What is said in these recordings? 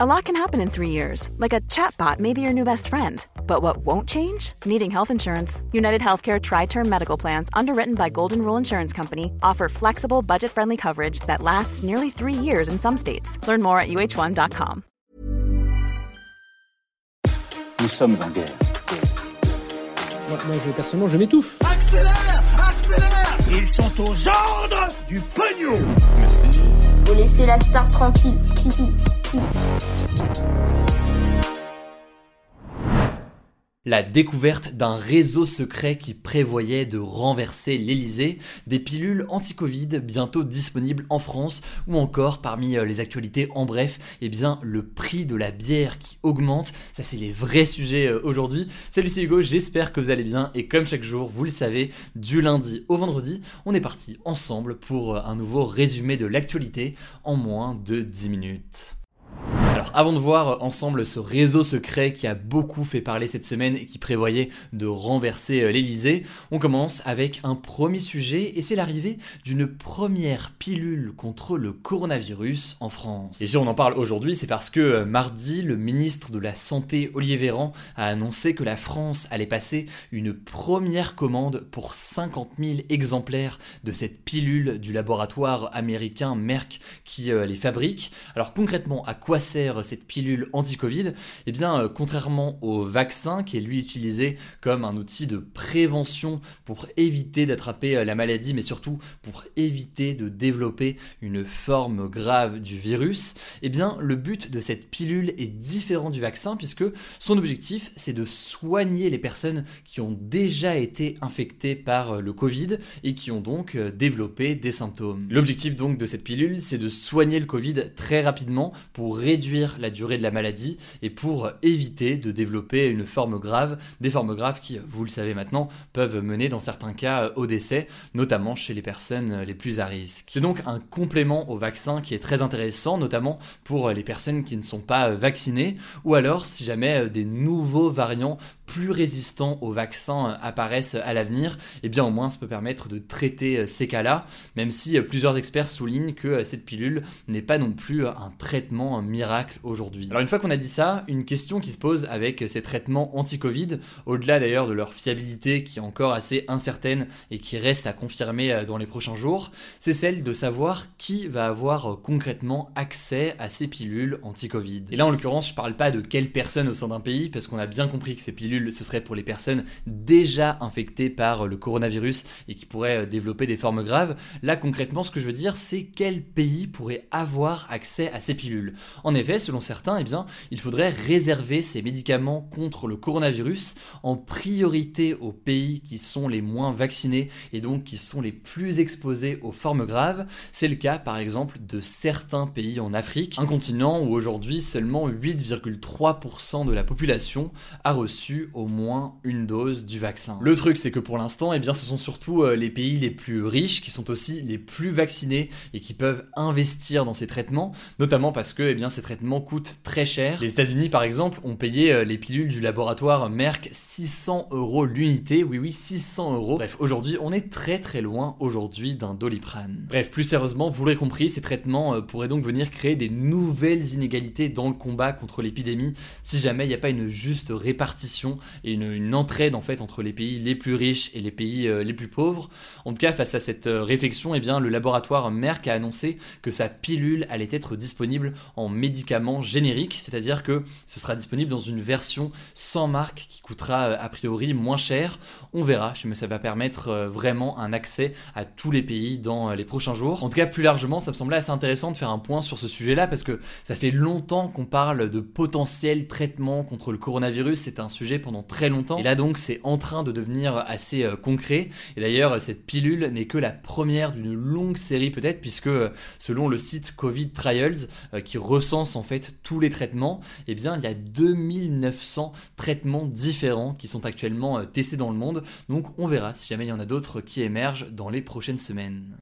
A lot can happen in three years, like a chatbot may be your new best friend. But what won't change? Needing health insurance. United Healthcare Tri Term Medical Plans, underwritten by Golden Rule Insurance Company, offer flexible, budget friendly coverage that lasts nearly three years in some states. Learn more at uh1.com. Nous sommes en guerre. Moi, moi, je, personnellement, je m'étouffe. Accélère Accélère Ils sont aux ordres du pognon Faut laisser la star tranquille. La découverte d'un réseau secret qui prévoyait de renverser l'Elysée, des pilules anti-Covid bientôt disponibles en France, ou encore parmi euh, les actualités en bref, eh bien le prix de la bière qui augmente. Ça c'est les vrais sujets euh, aujourd'hui. Salut c'est Hugo, j'espère que vous allez bien et comme chaque jour, vous le savez, du lundi au vendredi, on est parti ensemble pour euh, un nouveau résumé de l'actualité en moins de 10 minutes. Avant de voir ensemble ce réseau secret qui a beaucoup fait parler cette semaine et qui prévoyait de renverser euh, l'Elysée, on commence avec un premier sujet et c'est l'arrivée d'une première pilule contre le coronavirus en France. Et si on en parle aujourd'hui, c'est parce que euh, mardi, le ministre de la Santé Olivier Véran a annoncé que la France allait passer une première commande pour 50 000 exemplaires de cette pilule du laboratoire américain Merck qui euh, les fabrique. Alors concrètement, à quoi sert cette pilule anti-Covid Eh bien, euh, contrairement au vaccin, qui est lui utilisé comme un outil de prévention pour éviter d'attraper euh, la maladie, mais surtout pour éviter de développer une forme grave du virus, eh bien, le but de cette pilule est différent du vaccin, puisque son objectif, c'est de soigner les personnes qui ont déjà été infectées par euh, le Covid et qui ont donc développé des symptômes. L'objectif donc de cette pilule, c'est de soigner le Covid très rapidement pour réduire la durée de la maladie et pour éviter de développer une forme grave, des formes graves qui, vous le savez maintenant, peuvent mener dans certains cas au décès, notamment chez les personnes les plus à risque. C'est donc un complément au vaccin qui est très intéressant, notamment pour les personnes qui ne sont pas vaccinées, ou alors si jamais des nouveaux variants plus résistants au vaccin apparaissent à l'avenir, et eh bien au moins ça peut permettre de traiter ces cas-là, même si plusieurs experts soulignent que cette pilule n'est pas non plus un traitement miracle aujourd'hui. Alors une fois qu'on a dit ça, une question qui se pose avec ces traitements anti-Covid, au-delà d'ailleurs de leur fiabilité qui est encore assez incertaine et qui reste à confirmer euh, dans les prochains jours, c'est celle de savoir qui va avoir euh, concrètement accès à ces pilules anti-Covid. Et là en l'occurrence, je parle pas de quelle personne au sein d'un pays parce qu'on a bien compris que ces pilules ce serait pour les personnes déjà infectées par le coronavirus et qui pourraient euh, développer des formes graves. Là concrètement, ce que je veux dire, c'est quel pays pourrait avoir accès à ces pilules. En effet, selon certains, eh bien, il faudrait réserver ces médicaments contre le coronavirus en priorité aux pays qui sont les moins vaccinés et donc qui sont les plus exposés aux formes graves. C'est le cas par exemple de certains pays en Afrique, un continent où aujourd'hui seulement 8,3% de la population a reçu au moins une dose du vaccin. Le truc c'est que pour l'instant, eh bien, ce sont surtout euh, les pays les plus riches qui sont aussi les plus vaccinés et qui peuvent investir dans ces traitements, notamment parce que eh bien, ces traitements coûte très cher. Les États-Unis, par exemple, ont payé euh, les pilules du laboratoire Merck 600 euros l'unité. Oui, oui, 600 euros. Bref, aujourd'hui, on est très très loin aujourd'hui d'un doliprane. Bref, plus sérieusement, vous l'aurez compris, ces traitements euh, pourraient donc venir créer des nouvelles inégalités dans le combat contre l'épidémie si jamais il n'y a pas une juste répartition et une, entraide en fait entre les pays les plus riches et les pays euh, les plus pauvres. En tout cas, face à cette réflexion, eh bien, le laboratoire Merck a annoncé que sa pilule allait être disponible en générique, c'est-à-dire que ce sera disponible dans une version sans marque qui coûtera euh, a priori moins cher. On verra, mais ça va permettre euh, vraiment un accès à tous les pays dans euh, les prochains jours. En tout cas, plus largement, ça me semblait assez intéressant de faire un point sur ce sujet-là parce que ça fait longtemps qu'on parle de potentiel traitement contre le coronavirus. C'est un sujet pendant très longtemps. Et là donc, c'est en train de devenir assez concret. Et d'ailleurs, cette pilule n'est que la première d'une longue série peut-être puisque selon le site Covid Trials qui recense en fait tous les traitements, eh bien il y a 2900 traitements différents qui sont actuellement euh, testés dans le monde. Donc on verra si jamais il y en a d'autres qui émergent dans les prochaines semaines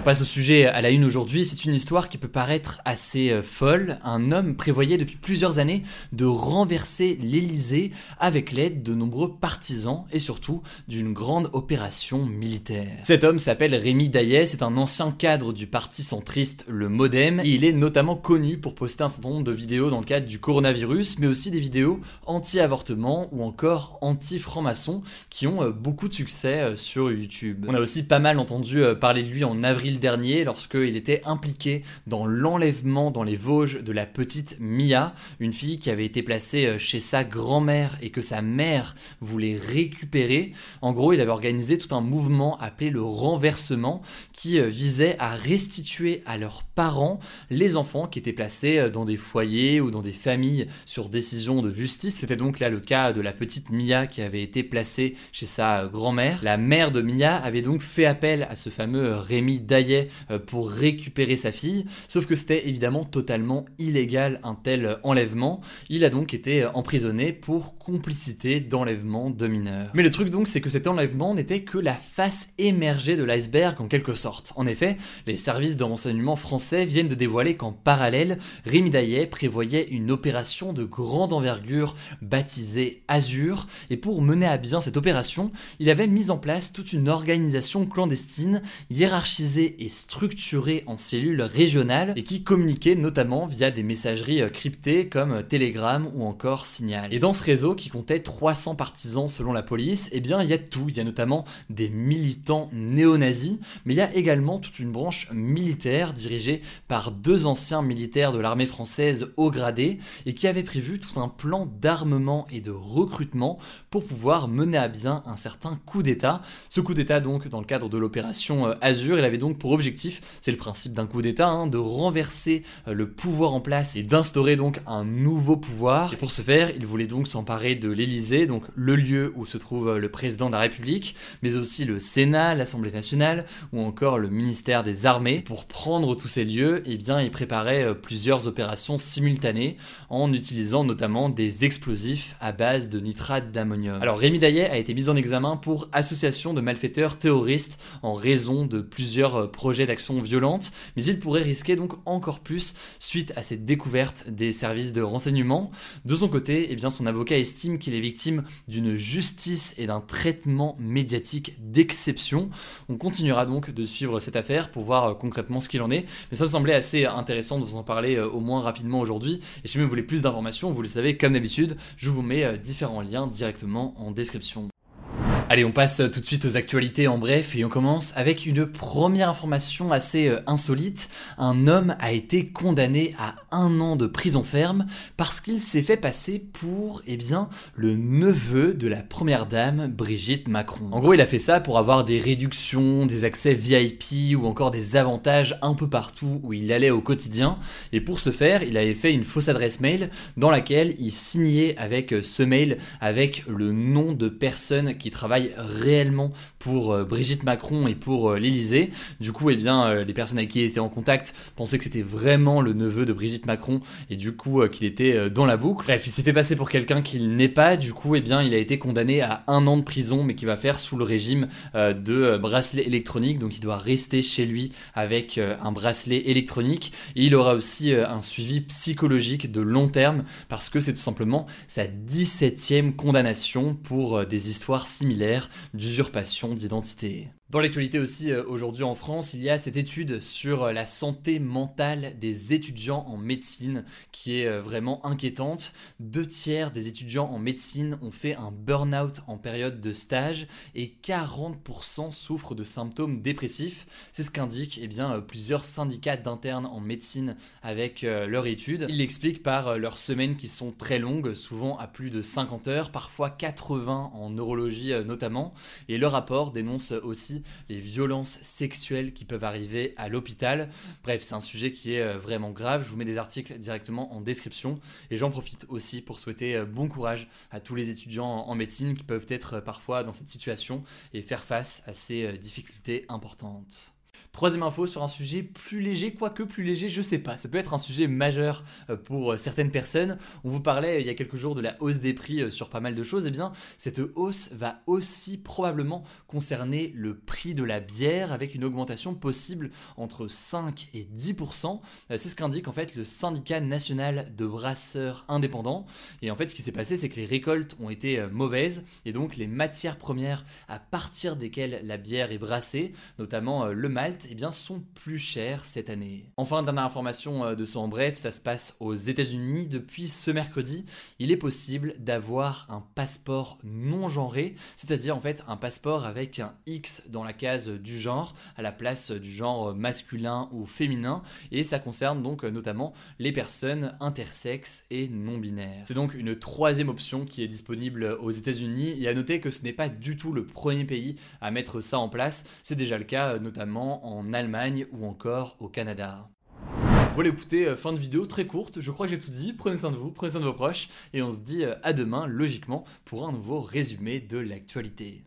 on passe au sujet à la une aujourd'hui. C'est une histoire qui peut paraître assez euh, folle. Un homme prévoyait depuis plusieurs années de renverser l'Elysée avec l'aide de nombreux partisans et surtout d'une grande opération militaire. Cet homme s'appelle Rémi Daillet, c'est un ancien cadre du parti centriste le Modem et il est notamment connu pour poster un certain nombre de vidéos dans le cadre du coronavirus, mais aussi des vidéos anti-avortement ou encore anti-franc-maçon qui ont euh, beaucoup de succès euh, sur YouTube. On a aussi pas mal entendu parler de lui en avril dernier lorsqu'il était impliqué dans l'enlèvement dans les Vosges de la petite Mia, une fille qui avait été placée euh, chez sa grand-mère et que sa mère voulait récupérer. En gros, il avait organisé tout un mouvement appelé le renversement qui euh, visait à restituer à leurs parents les enfants qui étaient placés euh, dans des foyers ou dans des familles sur décision de justice. C'était donc là le cas de la petite Mia qui avait été placée chez sa grand-mère. La mère de Mia avait donc fait appel à ce fameux Rémi Daillet pour récupérer sa fille, sauf que c'était évidemment totalement illégal un tel enlèvement. Il a donc été emprisonné pour complicité d'enlèvement de mineurs. Mais le truc donc c'est que cet enlèvement n'était que la face émergée de l'iceberg en quelque sorte. En effet, les services de renseignement français viennent de dévoiler qu'en parallèle, Rémi Daillet prévoyait une opération de grande envergure baptisée Azur, et pour mener à bien cette opération, il avait mis en place toute une organisation clandestine, hiérarchisée et structurée en cellules régionales, et qui communiquait notamment via des messageries cryptées comme Telegram ou encore Signal. Et dans ce réseau, qui comptait 300 partisans selon la police, eh bien il y a tout. Il y a notamment des militants néo-nazis, mais il y a également toute une branche militaire dirigée par deux anciens militaires de l'armée française haut gradés et qui avaient prévu tout un plan d'armement et de recrutement pour pouvoir mener à bien un certain coup d'État. Ce coup d'État donc dans le cadre de l'opération euh, Azur, il avait donc pour objectif, c'est le principe d'un coup d'État, hein, de renverser euh, le pouvoir en place et d'instaurer donc un nouveau pouvoir. Et pour ce faire, il voulait donc s'emparer de l'Élysée, donc le lieu où se trouve euh, le président de la République, mais aussi le Sénat, l'Assemblée nationale ou encore le ministère des Armées. Pour prendre tous ces lieux, eh bien, il préparait euh, plusieurs opérations simultanées en utilisant notamment des explosifs à base de nitrate d'ammonium. Alors Rémi Daillet a été mis en examen pour association de malfaiteurs terroristes en raison de plusieurs projets d'action violente, mais il pourrait risquer donc encore plus suite à cette découverte des services de renseignement. De son côté, eh bien, son avocat estime qu'il est victime d'une justice et d'un traitement médiatique d'exception. On continuera donc de suivre cette affaire pour voir euh, concrètement ce qu'il en est. Mais ça me semblait assez intéressant de vous en parler euh, au moins rapidement aujourd'hui. Et si vous voulez plus d'informations, vous le savez, comme d'habitude, je vous mets euh, différents liens directement en description. Allez, on passe tout de suite aux actualités en bref et on commence avec une première information assez euh, insolite. Un homme a été condamné à un an de prison ferme parce qu'il s'est fait passer pour, eh bien, le neveu de la première dame, Brigitte Macron. En gros, il a fait ça pour avoir des réductions, des accès VIP ou encore des avantages un peu partout où il allait au quotidien. Et pour ce faire, il avait fait une fausse adresse mail dans laquelle il signait avec euh, ce mail avec le nom de personnes qui travaillent réellement pour euh, Brigitte Macron et pour euh, l'Elysée. Du coup, eh bien, euh, les personnes avec qui il était en contact pensaient que c'était vraiment le neveu de Brigitte Macron et du coup qu'il était dans la boucle. Bref, il s'est fait passer pour quelqu'un qu'il n'est pas. Du coup, eh bien, il a été condamné à un an de prison, mais qui va faire sous le régime de bracelet électronique. Donc, il doit rester chez lui avec un bracelet électronique. Il aura aussi un suivi psychologique de long terme parce que c'est tout simplement sa 17e condamnation pour des histoires similaires d'usurpation d'identité. Dans l'actualité aussi, euh, aujourd'hui en France, il y a cette étude sur euh, la santé mentale des étudiants en médecine qui est euh, vraiment inquiétante. Deux tiers des étudiants en médecine ont fait un burn-out en période de stage et 40% souffrent de symptômes dépressifs. C'est ce qu'indiquent eh bien, plusieurs syndicats d'internes en médecine avec leur étude. Ils l'expliquent par leurs semaines qui sont très longues, souvent à plus de 50 heures, parfois 80 en neurologie notamment. Et leur rapport dénonce aussi les violences sexuelles qui peuvent arriver à l'hôpital. Bref, c'est un sujet qui est euh, vraiment grave. Je vous mets des articles directement en description et j'en profite aussi pour souhaiter euh, bon courage à tous les étudiants en médecine qui peuvent être euh, parfois dans cette situation et faire face à ces difficultés importantes. Troisième info sur un sujet plus léger, quoique plus léger, je sais pas. Ça peut être un sujet majeur euh, pour euh, certaines personnes. On vous parlait euh, il y a quelques jours de la hausse des prix sur pas mal de choses. Eh bien, cette hausse va aussi probablement concerner le prix de la bière avec une augmentation possible entre 5 et 10%. C'est ce qu'indique en fait le syndicat national de brasseurs indépendants. Et en fait, ce qui s'est passé, c'est que les récoltes ont été mauvaises et donc les matières premières à partir desquelles la bière est brassée, notamment le malt, eh bien, sont plus chers cette année. Enfin, dernière information euh, de son bref, ça se passe aux États-Unis. Depuis ce mercredi, il est possible d'avoir un passeport non genré, c'est-à-dire en fait un passeport avec un X dans la case du genre, à la place du genre masculin ou féminin, et ça concerne donc notamment les personnes intersexes et non binaires. C'est donc une troisième option qui est disponible aux États-Unis, et à noter que ce n'est pas du tout le premier pays à mettre ça en place, c'est déjà le cas notamment en Allemagne ou encore au Canada. Voilà, écoutez, euh, fin de vidéo très courte, je crois que j'ai tout dit, prenez soin de vous, prenez soin de vos proches, et on se dit euh, à demain, logiquement, pour un nouveau résumé de l'actualité.